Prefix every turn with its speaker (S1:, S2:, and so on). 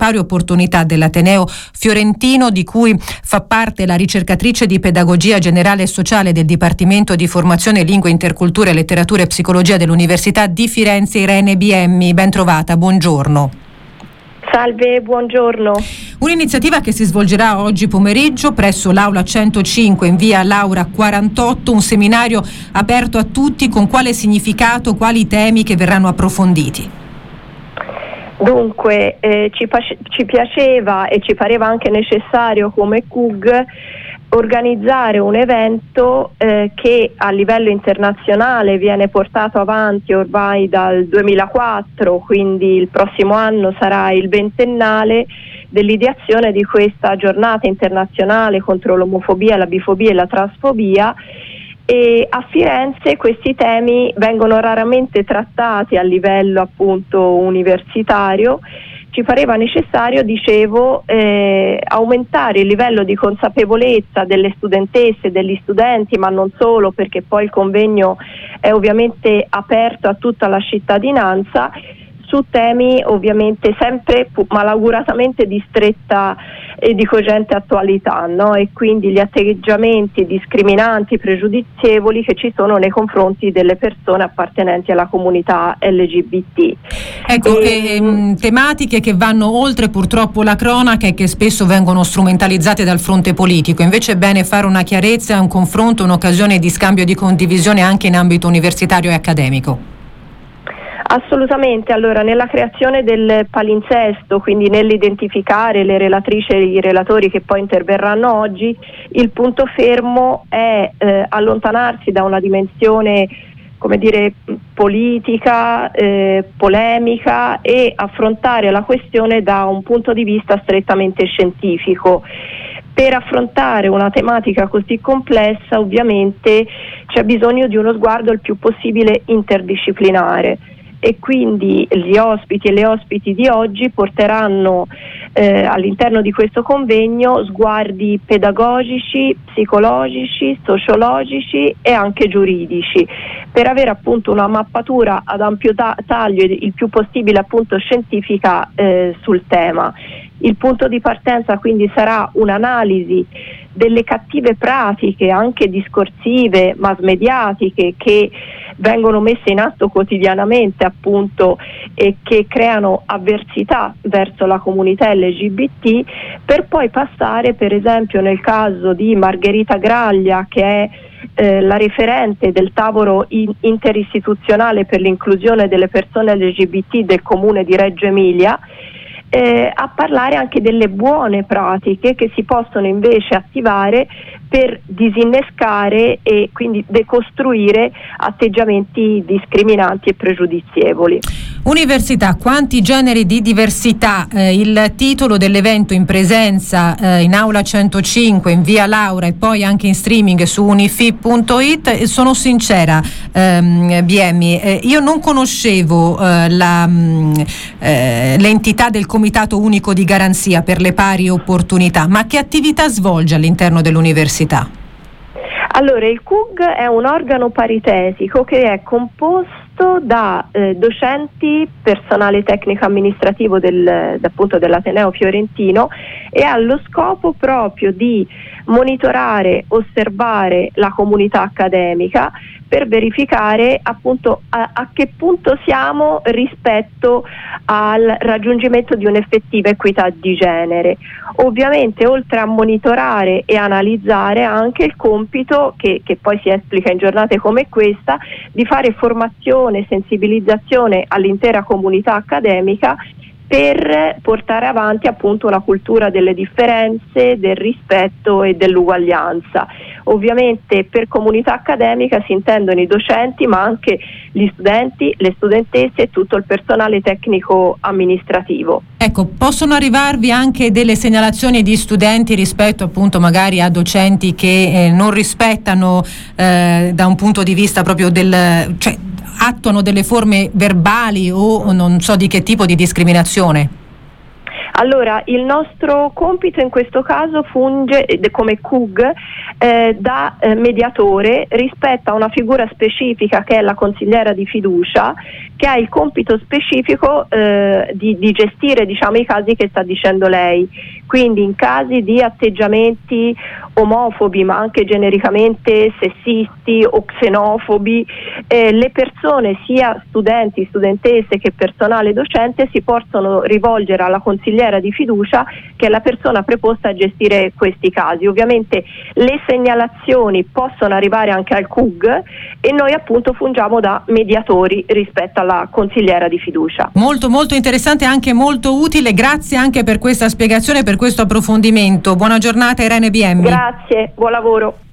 S1: pari opportunità dell'Ateneo Fiorentino, di cui fa parte la ricercatrice di pedagogia generale e sociale del Dipartimento di Formazione Lingue, Interculture, Letteratura e Psicologia dell'Università di Firenze, Irene Biemmi. Ben trovata, buongiorno.
S2: Salve, buongiorno.
S1: Un'iniziativa che si svolgerà oggi pomeriggio presso l'Aula 105 in via Laura 48, un seminario aperto a tutti con quale significato, quali temi che verranno approfonditi.
S2: Dunque, eh, ci, ci, piaceva e ci pareva anche necessario come CUG organizzare un evento eh, che a livello internazionale viene portato avanti ormai dal 2004, quindi il prossimo anno sarà il ventennale dell'ideazione di questa giornata internazionale contro l'omofobia, la bifobia e la transfobia e a Firenze questi temi vengono raramente trattati a livello appunto universitario. Ci pareva necessario, dicevo, eh, aumentare il livello di consapevolezza delle studentesse degli studenti, ma non solo, perché poi il convegno è ovviamente aperto a tutta la cittadinanza su temi ovviamente sempre malauguratamente di stretta e di cogente attualità no? e quindi gli atteggiamenti discriminanti, pregiudizievoli che ci sono nei confronti delle persone appartenenti alla comunità LGBT.
S1: Ecco, e, ehm, tematiche che vanno oltre purtroppo la cronaca e che spesso vengono strumentalizzate dal fronte politico, invece è bene fare una chiarezza, un confronto, un'occasione di scambio e di condivisione anche in ambito universitario e accademico.
S2: Assolutamente, allora nella creazione del palinsesto, quindi nell'identificare le relatrici e i relatori che poi interverranno oggi, il punto fermo è eh, allontanarsi da una dimensione come dire, politica, eh, polemica e affrontare la questione da un punto di vista strettamente scientifico. Per affrontare una tematica così complessa ovviamente c'è bisogno di uno sguardo il più possibile interdisciplinare e quindi gli ospiti e le ospiti di oggi porteranno eh, all'interno di questo convegno sguardi pedagogici, psicologici, sociologici e anche giuridici per avere appunto una mappatura ad ampio ta- taglio il più possibile appunto scientifica eh, sul tema. Il punto di partenza quindi sarà un'analisi delle cattive pratiche anche discorsive, mass mediatiche che vengono messe in atto quotidianamente appunto e che creano avversità verso la comunità LGBT per poi passare per esempio nel caso di Margherita Graglia che è eh, la referente del tavolo in- interistituzionale per l'inclusione delle persone LGBT del comune di Reggio Emilia eh, a parlare anche delle buone pratiche che si possono invece attivare per disinnescare e quindi decostruire atteggiamenti discriminanti e pregiudizievoli.
S1: Università, quanti generi di diversità? Eh, il titolo dell'evento in presenza eh, in aula 105 in via Laura e poi anche in streaming su unifi.it. Sono sincera, ehm, Biemi, eh, io non conoscevo eh, la, mh, mm, eh, l'entità del Comitato Unico di Garanzia per le pari opportunità, ma che attività svolge all'interno dell'università?
S2: Allora, il CUG è un organo paritetico che è composto composto da eh, docenti, personale tecnico amministrativo del, appunto, dell'Ateneo Fiorentino e ha lo scopo proprio di monitorare, osservare la comunità accademica per verificare appunto a, a, che punto siamo rispetto al raggiungimento di un'effettiva equità di genere. Ovviamente oltre a monitorare e analizzare anche il compito che, che poi si esplica in giornate come questa di fare formazione, sensibilizzazione all'intera comunità accademica per portare avanti appunto una cultura delle differenze, del rispetto e dell'uguaglianza. Ovviamente per comunità accademica si intendono i docenti ma anche gli studenti, le studentesse e tutto il personale tecnico amministrativo.
S1: Ecco, possono arrivarvi anche delle segnalazioni di studenti rispetto appunto magari a docenti che eh, non rispettano eh, da un punto di vista proprio del... Cioè, attuano delle forme verbali o non so di che tipo di discriminazione?
S2: Allora, il nostro compito in questo caso funge come CUG eh, da eh, mediatore rispetto a una figura specifica che è la consigliera di fiducia che ha il compito specifico eh, di, di, gestire diciamo, i casi che sta dicendo lei. Quindi in casi di atteggiamenti omofobi ma anche genericamente sessisti o xenofobi, eh, le persone, sia studenti, studentesse che personale docente, si possono rivolgere alla consigliera di fiducia che è la persona preposta a gestire questi casi. Ovviamente le segnalazioni possono arrivare anche al CUG e noi appunto fungiamo da mediatori rispetto alla consigliera di fiducia.
S1: Molto molto interessante e anche molto utile, grazie anche per questa spiegazione, per questo approfondimento. Buona giornata Irene BM.
S2: Grazie, buon lavoro.